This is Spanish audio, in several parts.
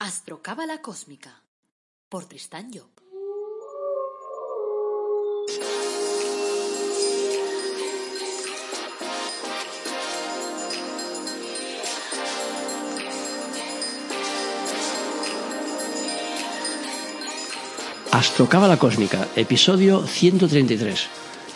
Astrocábala Cósmica por Tristán Job. Astrocábala Cósmica, episodio 133.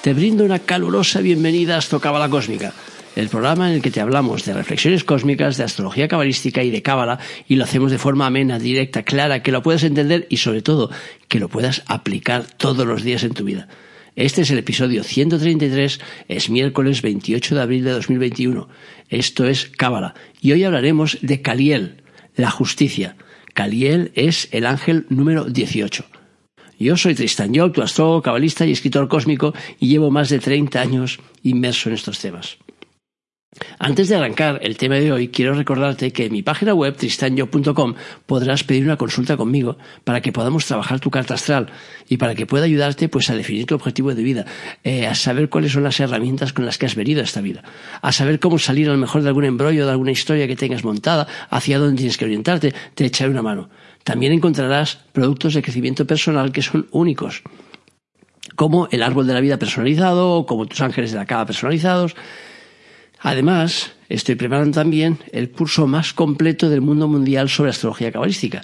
Te brindo una calurosa bienvenida a Astrocábala Cósmica, el programa en el que te hablamos de reflexiones cósmicas, de astrología cabalística y de cábala, y lo hacemos de forma amena, directa, clara, que lo puedas entender y sobre todo que lo puedas aplicar todos los días en tu vida. Este es el episodio 133, es miércoles 28 de abril de 2021. Esto es Cábala y hoy hablaremos de Caliel, la justicia. Caliel es el ángel número 18. Yo soy Tristan Job, tu astrólogo, cabalista y escritor cósmico, y llevo más de 30 años inmerso en estos temas. Antes de arrancar el tema de hoy, quiero recordarte que en mi página web tristanyo.com podrás pedir una consulta conmigo para que podamos trabajar tu carta astral y para que pueda ayudarte pues a definir tu objetivo de vida, eh, a saber cuáles son las herramientas con las que has venido a esta vida, a saber cómo salir a lo mejor de algún embrollo, de alguna historia que tengas montada, hacia dónde tienes que orientarte, te echaré una mano. También encontrarás productos de crecimiento personal que son únicos, como el árbol de la vida personalizado como tus ángeles de la cava personalizados, Además, estoy preparando también el curso más completo del mundo mundial sobre astrología cabalística.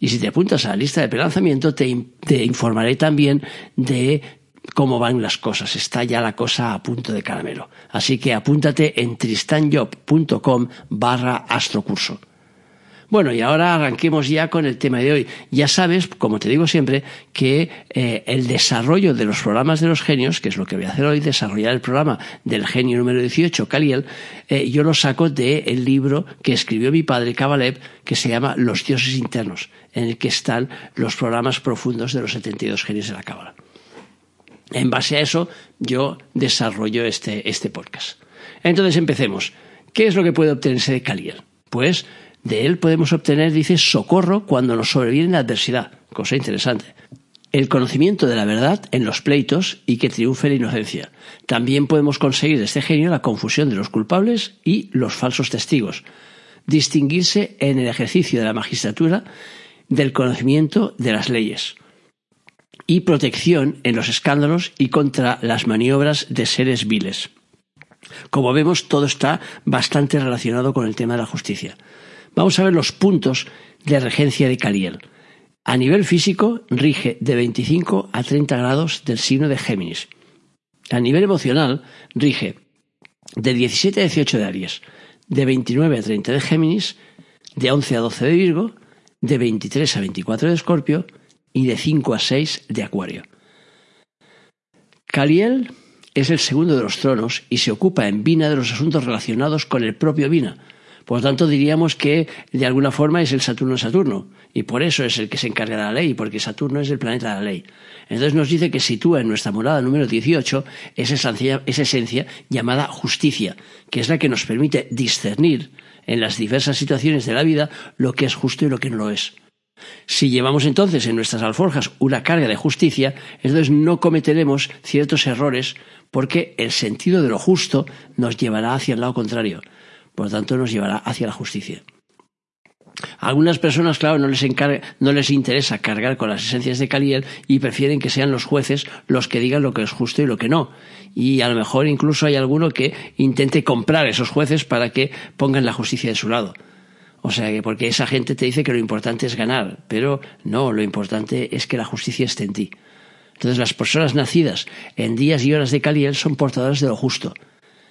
Y si te apuntas a la lista de prelanzamiento, te, te informaré también de cómo van las cosas. Está ya la cosa a punto de caramelo. Así que apúntate en tristanjob.com barra astrocurso. Bueno, y ahora arranquemos ya con el tema de hoy. Ya sabes, como te digo siempre, que eh, el desarrollo de los programas de los genios, que es lo que voy a hacer hoy, desarrollar el programa del genio número 18, Caliel, eh, yo lo saco del libro que escribió mi padre Kabalev, que se llama Los dioses internos, en el que están los programas profundos de los 72 genios de la Cábala. En base a eso, yo desarrollo este, este podcast. Entonces empecemos. ¿Qué es lo que puede obtenerse de Caliel? Pues de él podemos obtener, dice, socorro cuando nos sobreviene la adversidad. Cosa interesante. El conocimiento de la verdad en los pleitos y que triunfe la inocencia. También podemos conseguir de este genio la confusión de los culpables y los falsos testigos. Distinguirse en el ejercicio de la magistratura del conocimiento de las leyes. Y protección en los escándalos y contra las maniobras de seres viles. Como vemos, todo está bastante relacionado con el tema de la justicia. Vamos a ver los puntos de regencia de Caliel. A nivel físico, rige de 25 a 30 grados del signo de Géminis. A nivel emocional, rige de 17 a 18 de Aries, de 29 a 30 de Géminis, de 11 a 12 de Virgo, de 23 a 24 de Escorpio y de 5 a 6 de Acuario. Caliel es el segundo de los tronos y se ocupa en Vina de los asuntos relacionados con el propio Vina, por lo tanto, diríamos que de alguna forma es el Saturno Saturno, y por eso es el que se encarga de la ley, porque Saturno es el planeta de la ley. Entonces nos dice que sitúa en nuestra morada número 18 esa esencia, esa esencia llamada justicia, que es la que nos permite discernir en las diversas situaciones de la vida lo que es justo y lo que no lo es. Si llevamos entonces en nuestras alforjas una carga de justicia, entonces no cometeremos ciertos errores porque el sentido de lo justo nos llevará hacia el lado contrario por lo tanto nos llevará hacia la justicia. A algunas personas, claro, no les, no les interesa cargar con las esencias de Caliel y prefieren que sean los jueces los que digan lo que es justo y lo que no. Y a lo mejor incluso hay alguno que intente comprar esos jueces para que pongan la justicia de su lado. O sea que porque esa gente te dice que lo importante es ganar, pero no, lo importante es que la justicia esté en ti. Entonces las personas nacidas en días y horas de Caliel son portadoras de lo justo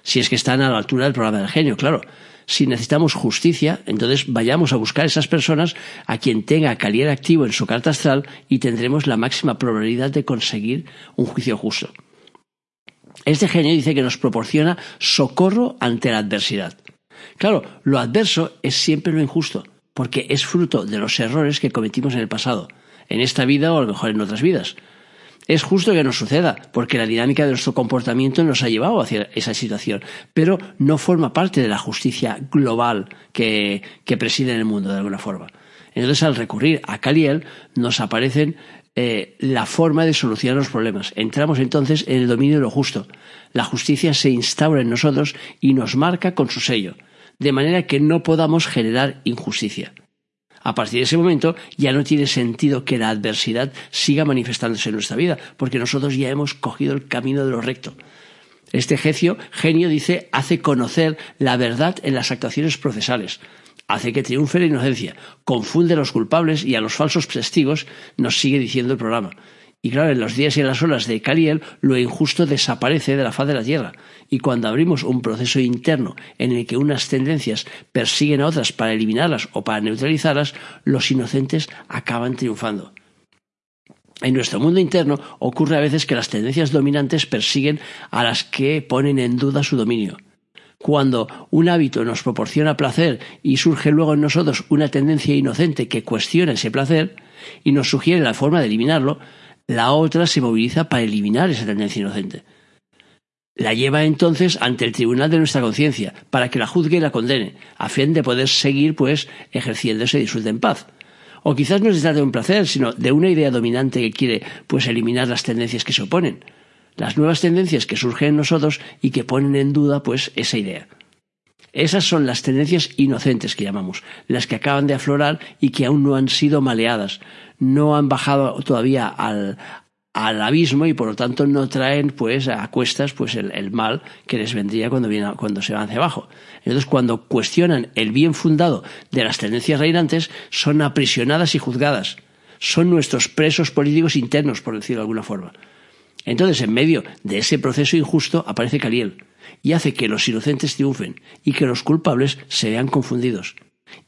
si es que están a la altura del programa del genio, claro. Si necesitamos justicia, entonces vayamos a buscar esas personas a quien tenga calier activo en su carta astral y tendremos la máxima probabilidad de conseguir un juicio justo. Este genio dice que nos proporciona socorro ante la adversidad. Claro, lo adverso es siempre lo injusto, porque es fruto de los errores que cometimos en el pasado, en esta vida o a lo mejor en otras vidas. Es justo que nos suceda, porque la dinámica de nuestro comportamiento nos ha llevado hacia esa situación, pero no forma parte de la justicia global que, preside en el mundo de alguna forma. Entonces, al recurrir a Caliel, nos aparecen eh, la forma de solucionar los problemas. Entramos entonces en el dominio de lo justo. La justicia se instaura en nosotros y nos marca con su sello, de manera que no podamos generar injusticia. A partir de ese momento ya no tiene sentido que la adversidad siga manifestándose en nuestra vida, porque nosotros ya hemos cogido el camino de lo recto. Este genio, genio dice, hace conocer la verdad en las actuaciones procesales, hace que triunfe la inocencia, confunde a los culpables y a los falsos testigos, nos sigue diciendo el programa. Y claro, en los días y en las horas de Caliel, lo injusto desaparece de la faz de la tierra. Y cuando abrimos un proceso interno en el que unas tendencias persiguen a otras para eliminarlas o para neutralizarlas, los inocentes acaban triunfando. En nuestro mundo interno ocurre a veces que las tendencias dominantes persiguen a las que ponen en duda su dominio. Cuando un hábito nos proporciona placer y surge luego en nosotros una tendencia inocente que cuestiona ese placer y nos sugiere la forma de eliminarlo, la otra se moviliza para eliminar esa tendencia inocente. La lleva entonces ante el tribunal de nuestra conciencia para que la juzgue y la condene, a fin de poder seguir, pues, ejerciéndose y disfrute en paz. O quizás no se trata de un placer, sino de una idea dominante que quiere, pues, eliminar las tendencias que se oponen, las nuevas tendencias que surgen en nosotros y que ponen en duda, pues, esa idea. Esas son las tendencias inocentes que llamamos, las que acaban de aflorar y que aún no han sido maleadas, no han bajado todavía al, abismo y por lo tanto no traen pues a cuestas pues el, mal que les vendría cuando, viene, cuando se van hacia abajo. Entonces cuando cuestionan el bien fundado de las tendencias reinantes son aprisionadas y juzgadas. Son nuestros presos políticos internos, por decirlo de alguna forma. Entonces, en medio de ese proceso injusto aparece Caliel y hace que los inocentes triunfen y que los culpables se vean confundidos.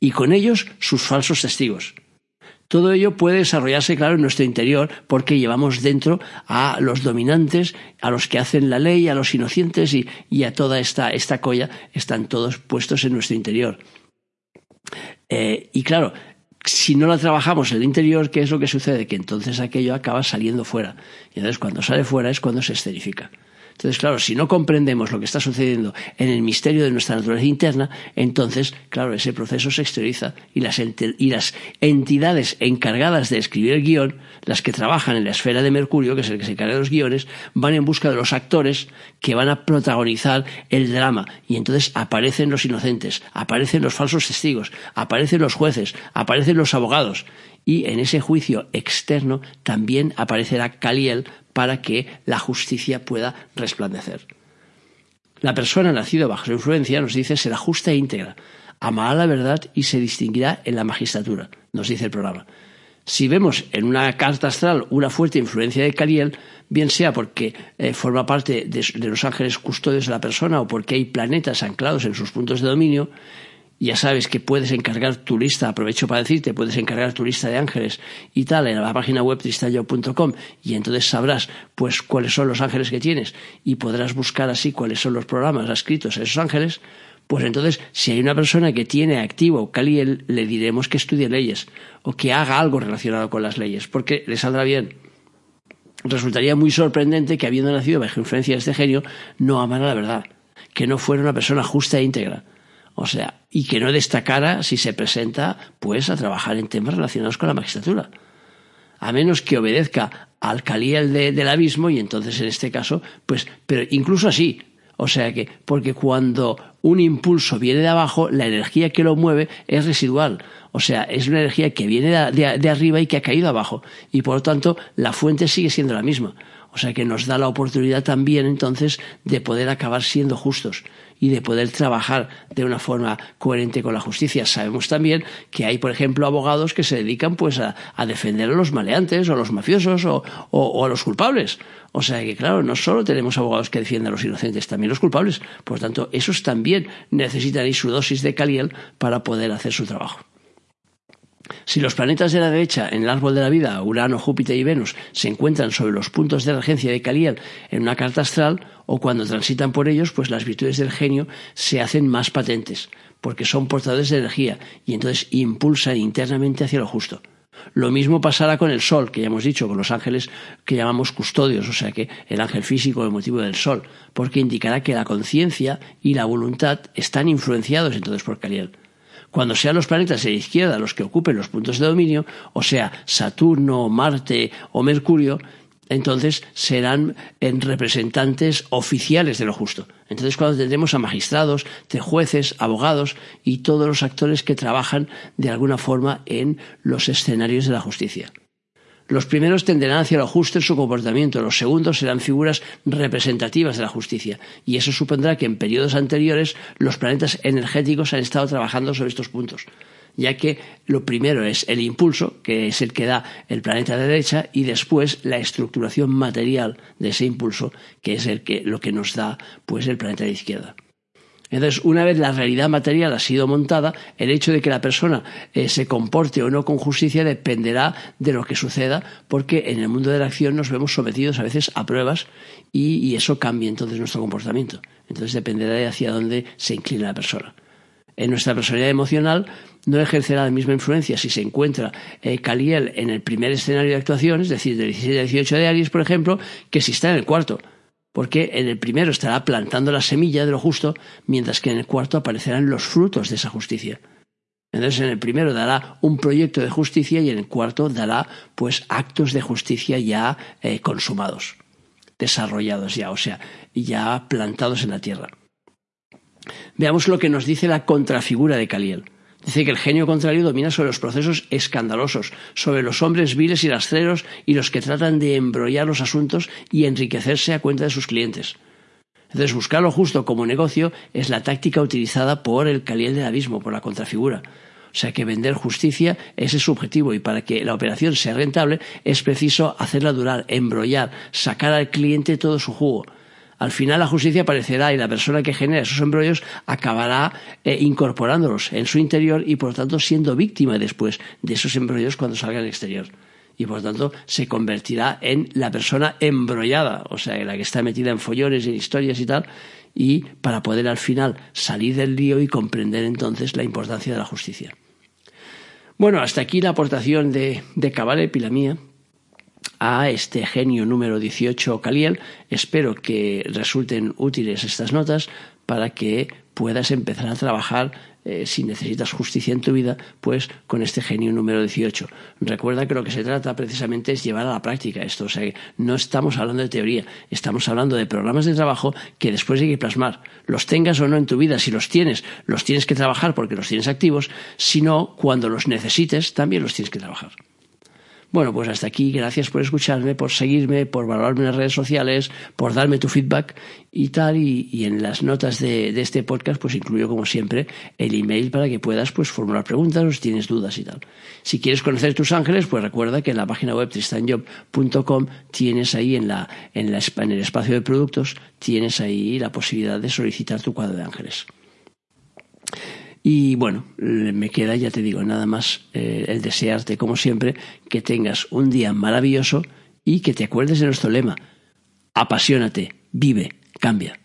Y con ellos sus falsos testigos. Todo ello puede desarrollarse, claro, en nuestro interior porque llevamos dentro a los dominantes, a los que hacen la ley, a los inocentes y, a toda esta, esta colla, están todos puestos en nuestro interior. Eh, y claro, si no la trabajamos en el interior, ¿qué es lo que sucede? Que entonces aquello acaba saliendo fuera. Y entonces cuando sale fuera es cuando se esterifica. Entonces, claro, si no comprendemos lo que está sucediendo en el misterio de nuestra naturaleza interna, entonces, claro, ese proceso se exterioriza y las, entidades encargadas de escribir el guion, las que trabajan en la esfera de Mercurio, que es el que se encarga de los guiones, van en busca de los actores que van a protagonizar el drama. Y entonces aparecen los inocentes, aparecen los falsos testigos, aparecen los jueces, aparecen los abogados y en ese juicio externo también aparecerá Caliel para que la justicia pueda resplandecer. La persona nacida bajo su influencia, nos dice, será justa e íntegra, amará la verdad y se distinguirá en la magistratura, nos dice el programa. Si vemos en una carta astral una fuerte influencia de Caliel, bien sea porque eh, forma parte de, los ángeles custodios de la persona o porque hay planetas anclados en sus puntos de dominio, ya sabes que puedes encargar tu lista, aprovecho para decirte, puedes encargar tu lista de ángeles y tal en la página web tristayo.com y entonces sabrás pues cuáles son los ángeles que tienes y podrás buscar así cuáles son los programas escritos a esos ángeles, pues entonces si hay una persona que tiene activo Caliel, le diremos que estudie leyes o que haga algo relacionado con las leyes, porque le saldrá bien. Resultaría muy sorprendente que habiendo nacido bajo influencia de este genio no amara la verdad, que no fuera una persona justa e íntegra o sea, y que no destacara si se presenta, pues, a trabajar en temas relacionados con la magistratura. A menos que obedezca al caliel del abismo, y entonces en este caso, pues, pero incluso así. O sea que, porque cuando un impulso viene de abajo, la energía que lo mueve es residual. O sea, es una energía que viene de arriba y que ha caído abajo. Y por lo tanto, la fuente sigue siendo la misma. O sea que nos da la oportunidad también entonces de poder acabar siendo justos y de poder trabajar de una forma coherente con la justicia. Sabemos también que hay, por ejemplo, abogados que se dedican pues a, defender a los maleantes o a los mafiosos o, a los culpables. O sea que, claro, no solo tenemos abogados que defienden a los inocentes, también los culpables. Por tanto, esos también necesitan su dosis de caliel para poder hacer su trabajo. Si los planetas de la derecha en el árbol de la vida, Urano, Júpiter y Venus, se encuentran sobre los puntos de regencia de Caliel en una carta astral, o cuando transitan por ellos, pues las virtudes del genio se hacen más patentes, porque son portadores de energía y entonces impulsan internamente hacia lo justo. Lo mismo pasará con el Sol, que ya hemos dicho, con los ángeles que llamamos custodios, o sea que el ángel físico, el motivo del Sol, porque indicará que la conciencia y la voluntad están influenciados entonces por Caliel. Cuando sean los planetas de izquierda los que ocupen los puntos de dominio, o sea, Saturno, Marte o Mercurio, entonces serán en representantes oficiales de lo justo. Entonces cuando tendremos a magistrados, jueces, abogados y todos los actores que trabajan de alguna forma en los escenarios de la justicia. Los primeros tenderán hacia lo justo en su comportamiento, los segundos serán figuras representativas de la justicia, y eso supondrá que en periodos anteriores los planetas energéticos han estado trabajando sobre estos puntos ya que lo primero es el impulso, que es el que da el planeta de derecha, y después la estructuración material de ese impulso, que es el que, lo que nos da pues, el planeta de izquierda. Entonces, una vez la realidad material ha sido montada, el hecho de que la persona eh, se comporte o no con justicia dependerá de lo que suceda, porque en el mundo de la acción nos vemos sometidos a veces a pruebas y, eso cambia entonces nuestro comportamiento. Entonces dependerá de hacia dónde se inclina la persona. En nuestra personalidad emocional no ejercerá la misma influencia si se encuentra eh, Caliel en el primer escenario de actuación, es decir, del 17 al 18 de Aries, por ejemplo, que si está en el cuarto. Porque en el primero estará plantando la semilla de lo justo, mientras que en el cuarto aparecerán los frutos de esa justicia. Entonces en el primero dará un proyecto de justicia y en el cuarto dará pues actos de justicia ya eh, consumados, desarrollados ya, o sea, ya plantados en la tierra. Veamos lo que nos dice la contrafigura de Caliel. Dice que el genio contrario domina sobre los procesos escandalosos, sobre los hombres viles y rastreros y los que tratan de embrollar los asuntos y enriquecerse a cuenta de sus clientes. Entonces, buscar lo justo como negocio es la táctica utilizada por el caliel del abismo, por la contrafigura. O sea que vender justicia ese es su objetivo y para que la operación sea rentable es preciso hacerla durar, embrollar, sacar al cliente todo su jugo. Al final la justicia aparecerá y la persona que genera esos embrollos acabará eh, incorporándolos en su interior y por tanto siendo víctima después de esos embrollos cuando salga al exterior. Y por tanto se convertirá en la persona embrollada, o sea, la que está metida en follones en historias y tal, y para poder al final salir del lío y comprender entonces la importancia de la justicia. Bueno, hasta aquí la aportación de, de Cabale Pilamía a este genio número 18 Caliel. Espero que resulten útiles estas notas para que puedas empezar a trabajar eh, si necesitas justicia en tu vida, pues con este genio número 18. Recuerda que lo que se trata precisamente es llevar a la práctica esto. O sea, no estamos hablando de teoría, estamos hablando de programas de trabajo que después hay que plasmar. Los tengas o no en tu vida, si los tienes, los tienes que trabajar porque los tienes activos, si no, cuando los necesites, también los tienes que trabajar. Bueno, pues hasta aquí. Gracias por escucharme, por seguirme, por valorarme en las redes sociales, por darme tu feedback y tal. Y, en las notas de, este podcast, pues incluyo, como siempre, el email para que puedas pues, formular preguntas o si tienes dudas y tal. Si quieres conocer tus ángeles, pues recuerda que en la página web tristanjob.com tienes ahí en, la, en, la, en el espacio de productos, tienes ahí la posibilidad de solicitar tu cuadro de ángeles. Y bueno, me queda, ya te digo, nada más eh, el desearte, como siempre, que tengas un día maravilloso y que te acuerdes de nuestro lema. Apasionate, vive, cambia.